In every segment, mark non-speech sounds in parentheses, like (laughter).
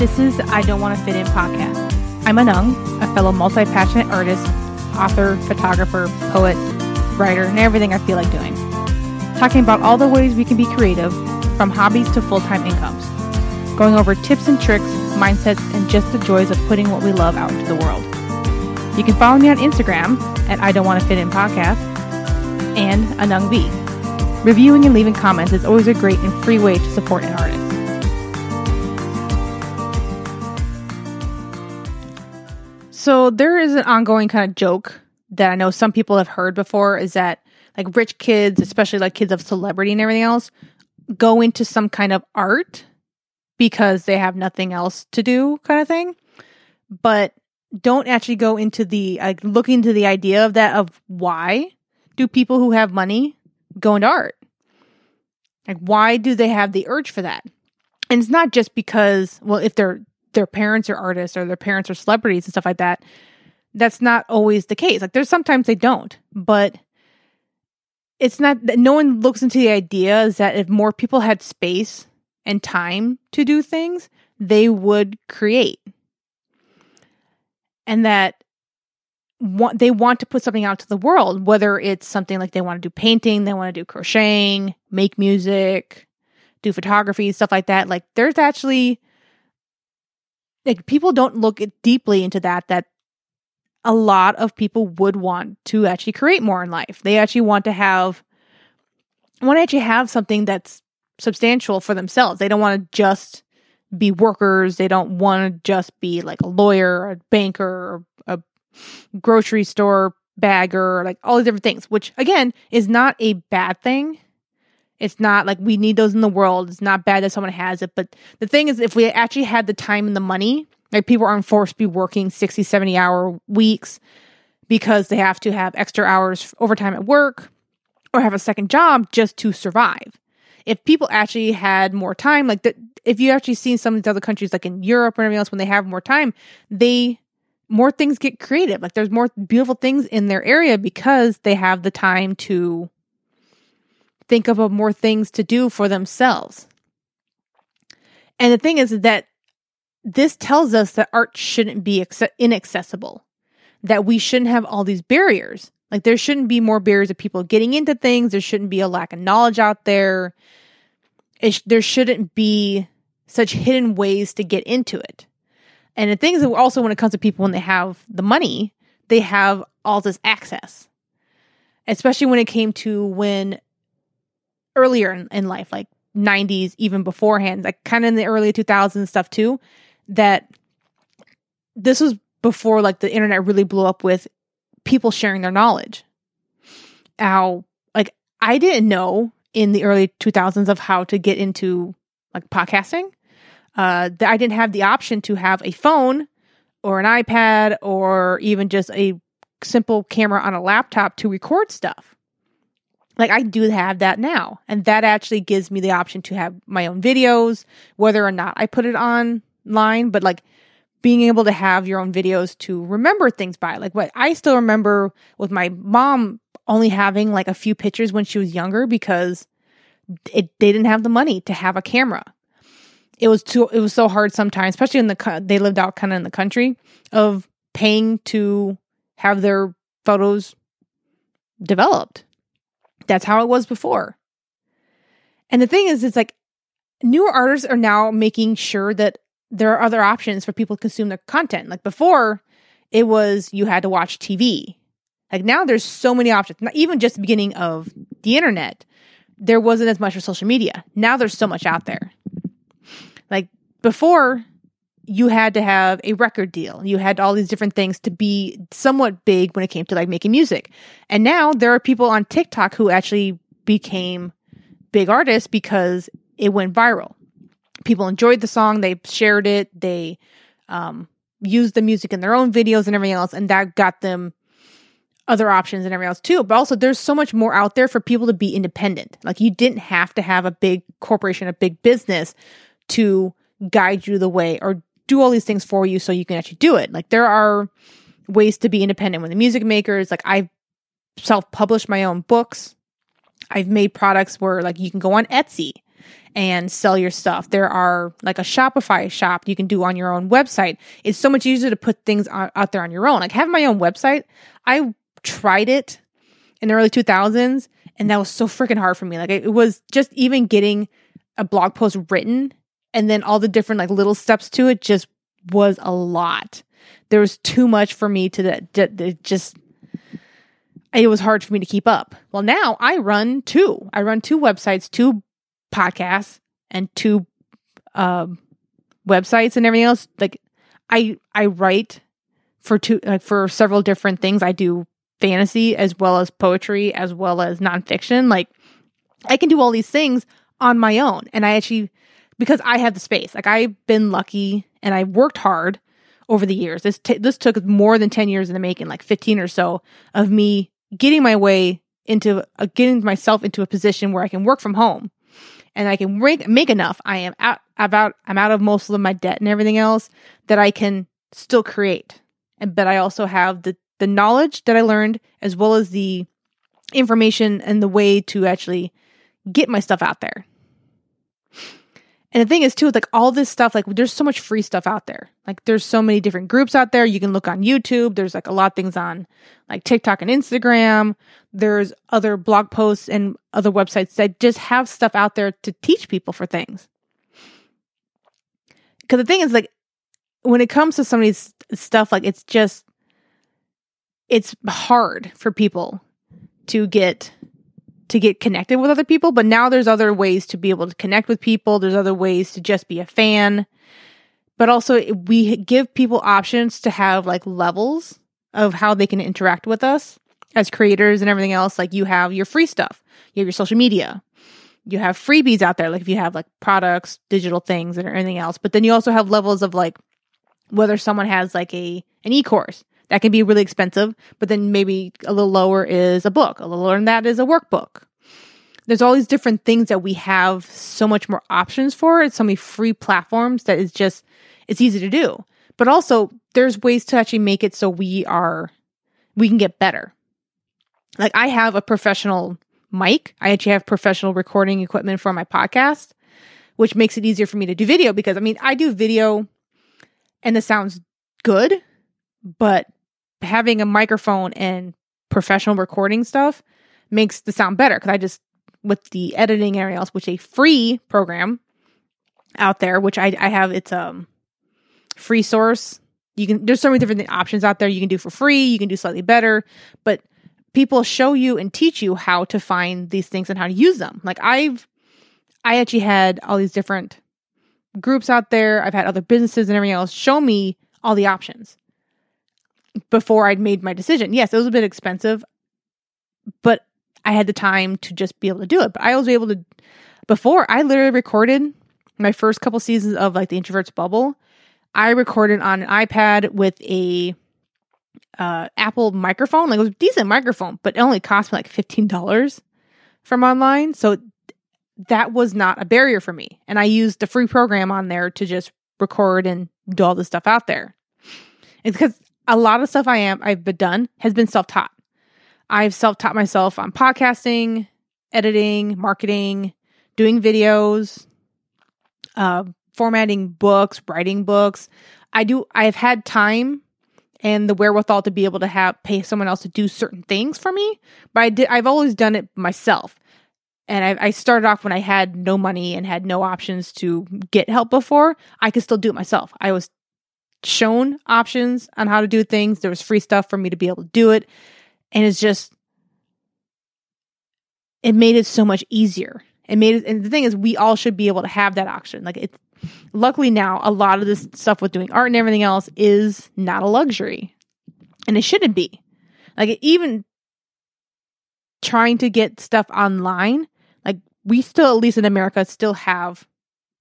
This is I Don't Want to Fit In podcast. I'm Anung, a fellow multi passionate artist, author, photographer, poet, writer, and everything I feel like doing. Talking about all the ways we can be creative, from hobbies to full time incomes. Going over tips and tricks, mindsets, and just the joys of putting what we love out into the world. You can follow me on Instagram at I Don't Want to Fit In podcast and Anung B. Reviewing and leaving comments is always a great and free way to support an artist. So there is an ongoing kind of joke that I know some people have heard before is that like rich kids, especially like kids of celebrity and everything else, go into some kind of art because they have nothing else to do kind of thing. But don't actually go into the like look into the idea of that of why do people who have money go into art? Like why do they have the urge for that? And it's not just because well if their their parents are artists or their parents are celebrities and stuff like that. That's not always the case. Like there's sometimes they don't, but it's not that no one looks into the idea is that if more people had space and time to do things, they would create and that want, they want to put something out to the world, whether it's something like they want to do painting, they want to do crocheting, make music, do photography, stuff like that. Like there's actually like people don't look deeply into that that a lot of people would want to actually create more in life. They actually want to have want to actually have something that's substantial for themselves. They don't want to just be workers. They don't want to just be like a lawyer, or a banker, or a grocery store bagger, like all these different things, which again is not a bad thing. It's not like we need those in the world. It's not bad that someone has it. But the thing is, if we actually had the time and the money, like people aren't forced to be working 60, 70 hour weeks because they have to have extra hours overtime at work or have a second job just to survive. If people actually had more time, like the, if you actually seen some of these other countries, like in Europe or anything else, when they have more time, they more things get creative. Like there's more beautiful things in their area because they have the time to think of more things to do for themselves. And the thing is that this tells us that art shouldn't be inaccessible, that we shouldn't have all these barriers. Like there shouldn't be more barriers of people getting into things. There shouldn't be a lack of knowledge out there it, there shouldn't be such hidden ways to get into it. And the thing is, also when it comes to people when they have the money, they have all this access. Especially when it came to when earlier in, in life, like 90s, even beforehand, like kind of in the early 2000s stuff too, that this was before like the internet really blew up with people sharing their knowledge. How, like, I didn't know in the early 2000s of how to get into like podcasting. Uh, that I didn't have the option to have a phone or an iPad or even just a simple camera on a laptop to record stuff. Like I do have that now. And that actually gives me the option to have my own videos, whether or not I put it online, but like being able to have your own videos to remember things by. Like what I still remember with my mom only having like a few pictures when she was younger because it, they didn't have the money to have a camera. It was too it was so hard sometimes, especially in the they lived out kind of in the country of paying to have their photos developed. That's how it was before. And the thing is it's like newer artists are now making sure that there are other options for people to consume their content. Like before, it was you had to watch TV like now there's so many options. Not even just the beginning of the internet, there wasn't as much for social media. Now there's so much out there. Like before, you had to have a record deal. You had all these different things to be somewhat big when it came to like making music. And now there are people on TikTok who actually became big artists because it went viral. People enjoyed the song, they shared it, they um, used the music in their own videos and everything else, and that got them other options and everything else too. But also, there's so much more out there for people to be independent. Like, you didn't have to have a big corporation, a big business to guide you the way or do all these things for you so you can actually do it. Like, there are ways to be independent with the music makers. Like, I've self published my own books. I've made products where, like, you can go on Etsy and sell your stuff. There are like a Shopify shop you can do on your own website. It's so much easier to put things out there on your own. Like having my own website, I tried it in the early 2000s and that was so freaking hard for me. Like it was just even getting a blog post written and then all the different like little steps to it just was a lot. There was too much for me to, to, to just it was hard for me to keep up. Well, now I run two. I run two websites, two podcasts, and two um, websites and everything else. Like I I write for two like for several different things. I do fantasy as well as poetry as well as nonfiction. Like I can do all these things on my own, and I actually because I have the space. Like I've been lucky and I've worked hard over the years. This t- this took more than 10 years in the making, like 15 or so of me getting my way into uh, getting myself into a position where I can work from home and I can make, make enough. I am out about I'm out of most of my debt and everything else that I can still create. And but I also have the the knowledge that I learned as well as the information and the way to actually get my stuff out there. And the thing is too, like all this stuff, like there's so much free stuff out there. Like there's so many different groups out there. You can look on YouTube. There's like a lot of things on like TikTok and Instagram. There's other blog posts and other websites that just have stuff out there to teach people for things. Cause the thing is like when it comes to some of these stuff, like it's just, it's hard for people to get to get connected with other people, but now there's other ways to be able to connect with people. There's other ways to just be a fan. But also we give people options to have like levels of how they can interact with us as creators and everything else. Like you have your free stuff. You have your social media. You have freebies out there. Like if you have like products, digital things and anything else. But then you also have levels of like whether someone has like a an e-course that can be really expensive, but then maybe a little lower is a book. A little lower than that is a workbook. There's all these different things that we have so much more options for. It's so many free platforms that is just, it's easy to do. But also, there's ways to actually make it so we are, we can get better. Like I have a professional mic. I actually have professional recording equipment for my podcast, which makes it easier for me to do video because I mean, I do video and the sounds good, but having a microphone and professional recording stuff makes the sound better because I just with the editing and everything else, which a free program out there, which I, I have it's um free source. You can there's so many different options out there you can do for free, you can do slightly better, but people show you and teach you how to find these things and how to use them. Like I've I actually had all these different groups out there. I've had other businesses and everything else show me all the options before I'd made my decision. Yes, it was a bit expensive, but I had the time to just be able to do it. But I was able to, before I literally recorded my first couple seasons of like the introverts bubble, I recorded on an iPad with a uh, Apple microphone. Like it was a decent microphone, but it only cost me like $15 from online. So that was not a barrier for me. And I used the free program on there to just record and do all the stuff out there. It's because a lot of stuff I am I've been done has been self taught. I've self taught myself on podcasting, editing, marketing, doing videos, uh, formatting books, writing books. I do. I've had time and the wherewithal to be able to have pay someone else to do certain things for me, but I did. I've always done it myself. And I, I started off when I had no money and had no options to get help before. I could still do it myself. I was shown options on how to do things. There was free stuff for me to be able to do it. And it's just, it made it so much easier. It made it, and the thing is, we all should be able to have that option. Like it's, luckily now, a lot of this stuff with doing art and everything else is not a luxury. And it shouldn't be. Like even trying to get stuff online, like we still, at least in America, still have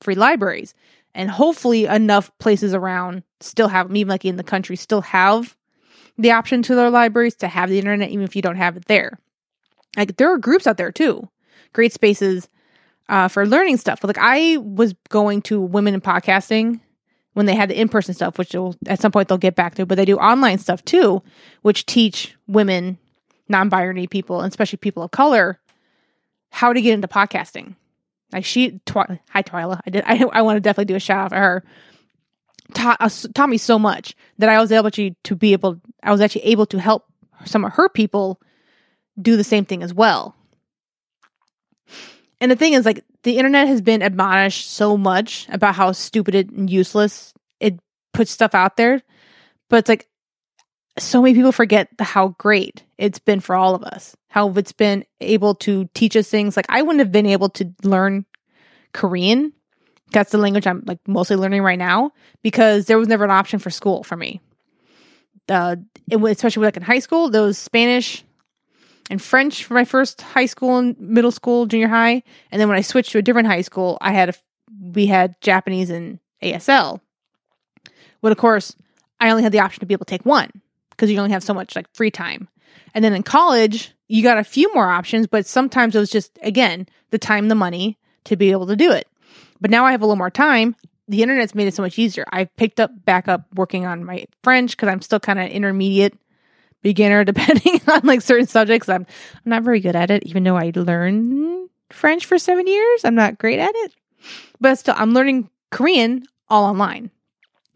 free libraries and hopefully enough places around still have even like in the country still have the option to their libraries to have the internet even if you don't have it there. Like there are groups out there too great spaces uh, for learning stuff. Like i was going to women in podcasting when they had the in-person stuff which will at some point they'll get back to but they do online stuff too which teach women non-binary people and especially people of color how to get into podcasting Like she, Twi- hi Twyla, I did. (laughs) I, I want to definitely do a shout out for her. Taught taught me so much that I was able to to be able. I was actually able to help some of her people do the same thing as well. And the thing is, like, the internet has been admonished so much about how stupid and useless it puts stuff out there. But it's like, so many people forget how great it's been for all of us, how it's been able to teach us things. Like, I wouldn't have been able to learn Korean. That's the language I'm like mostly learning right now because there was never an option for school for me. Uh, it especially like in high school, those Spanish and French for my first high school and middle school, junior high, and then when I switched to a different high school, I had a we had Japanese and ASL. But of course, I only had the option to be able to take one because you only have so much like free time. And then in college, you got a few more options, but sometimes it was just again the time, the money to be able to do it. But now I have a little more time. The internet's made it so much easier. I've picked up back up working on my French because I'm still kind of intermediate beginner (laughs) depending on like certain subjects. I'm I'm not very good at it, even though I learned French for seven years. I'm not great at it, but still, I'm learning Korean all online.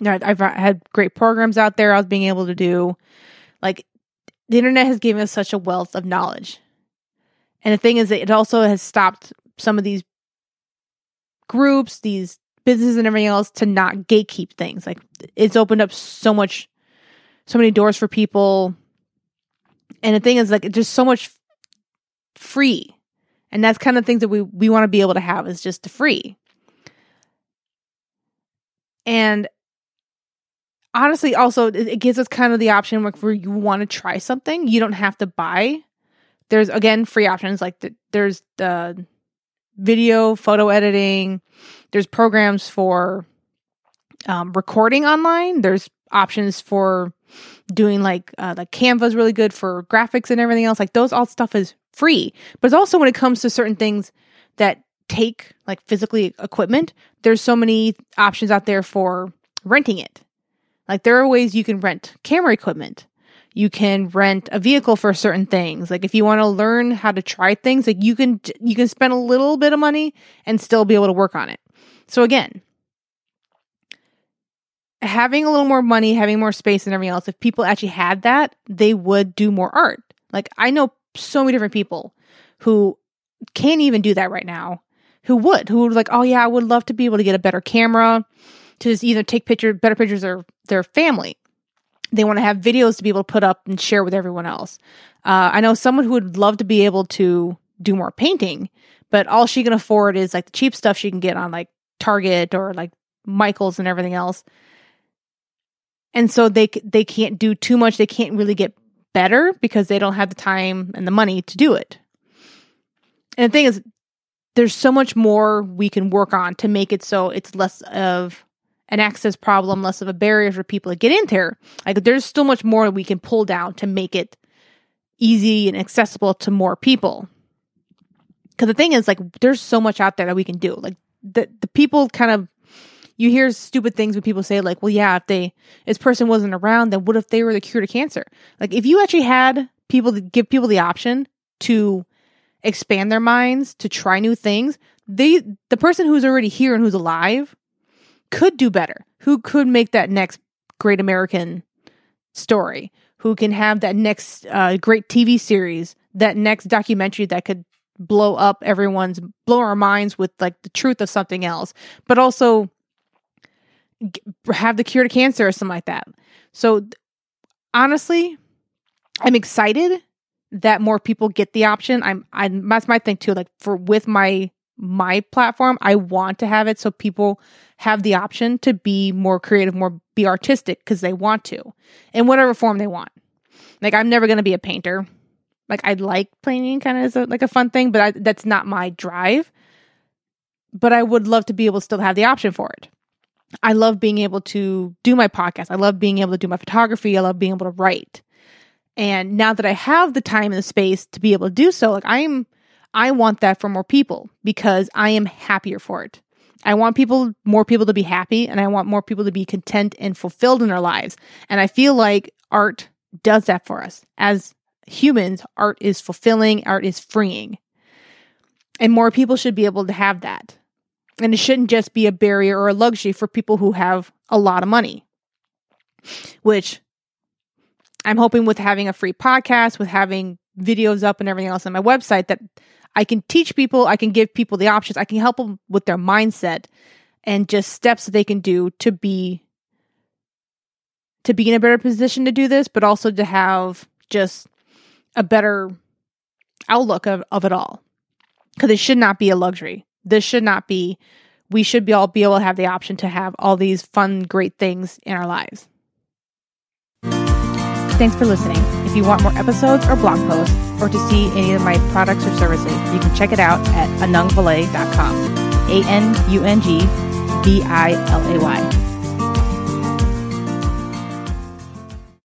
I've had great programs out there. I was being able to do like the internet has given us such a wealth of knowledge. And the thing is that it also has stopped some of these groups, these businesses and everything else to not gatekeep things. Like it's opened up so much so many doors for people and the thing is, like, it's just so much free. And that's kind of things that we, we want to be able to have is just the free. And honestly, also, it gives us kind of the option like, where you want to try something, you don't have to buy. There's, again, free options. Like, the, there's the video, photo editing, there's programs for um, recording online, there's options for doing like uh, like Canva is really good for graphics and everything else. Like those all stuff is free. But it's also when it comes to certain things that take like physically equipment, there's so many options out there for renting it. Like there are ways you can rent camera equipment. You can rent a vehicle for certain things. Like if you want to learn how to try things, like you can you can spend a little bit of money and still be able to work on it. So again, having a little more money, having more space and everything else, if people actually had that, they would do more art. Like I know so many different people who can't even do that right now, who would, who would like, oh yeah, I would love to be able to get a better camera to just either take pictures, better pictures of their family. They want to have videos to be able to put up and share with everyone else. Uh, I know someone who would love to be able to do more painting, but all she can afford is like the cheap stuff she can get on like Target or like Michaels and everything else and so they they can't do too much. They can't really get better because they don't have the time and the money to do it. And the thing is, there's so much more we can work on to make it so it's less of an access problem, less of a barrier for people to get in there. Like there's still much more we can pull down to make it easy and accessible to more people. Because the thing is, like, there's so much out there that we can do. Like the the people kind of you hear stupid things when people say like, well, yeah, if they this person wasn't around, then what if they were the cure to cancer? Like if you actually had people to give people the option to expand their minds, to try new things, they the person who's already here and who's alive could do better. Who could make that next great American story? Who can have that next uh, great TV series, that next documentary that could blow up everyone's blow our minds with like the truth of something else, but also have the cure to cancer or something like that. So honestly, I'm excited that more people get the option. I'm I that's my thing too. Like for with my my platform, I want to have it so people have the option to be more creative, more be artistic because they want to in whatever form they want. Like I'm never going to be a painter. Like I like painting kind of as a, like a fun thing, but I, that's not my drive. But I would love to be able to still have the option for it. I love being able to do my podcast. I love being able to do my photography. I love being able to write. And now that I have the time and the space to be able to do so, like I'm, I want that for more people because I am happier for it. I want people, more people to be happy and I want more people to be content and fulfilled in their lives. And I feel like art does that for us. As humans, art is fulfilling, art is freeing. And more people should be able to have that. And it shouldn't just be a barrier or a luxury for people who have a lot of money, which I'm hoping with having a free podcast, with having videos up and everything else on my website, that I can teach people, I can give people the options, I can help them with their mindset and just steps that they can do to be to be in a better position to do this, but also to have just a better outlook of, of it all. Because it should not be a luxury. This should not be we should be all be able to have the option to have all these fun, great things in our lives. Thanks for listening. If you want more episodes or blog posts, or to see any of my products or services, you can check it out at anungvilay.com. A N U N G V I L A Y.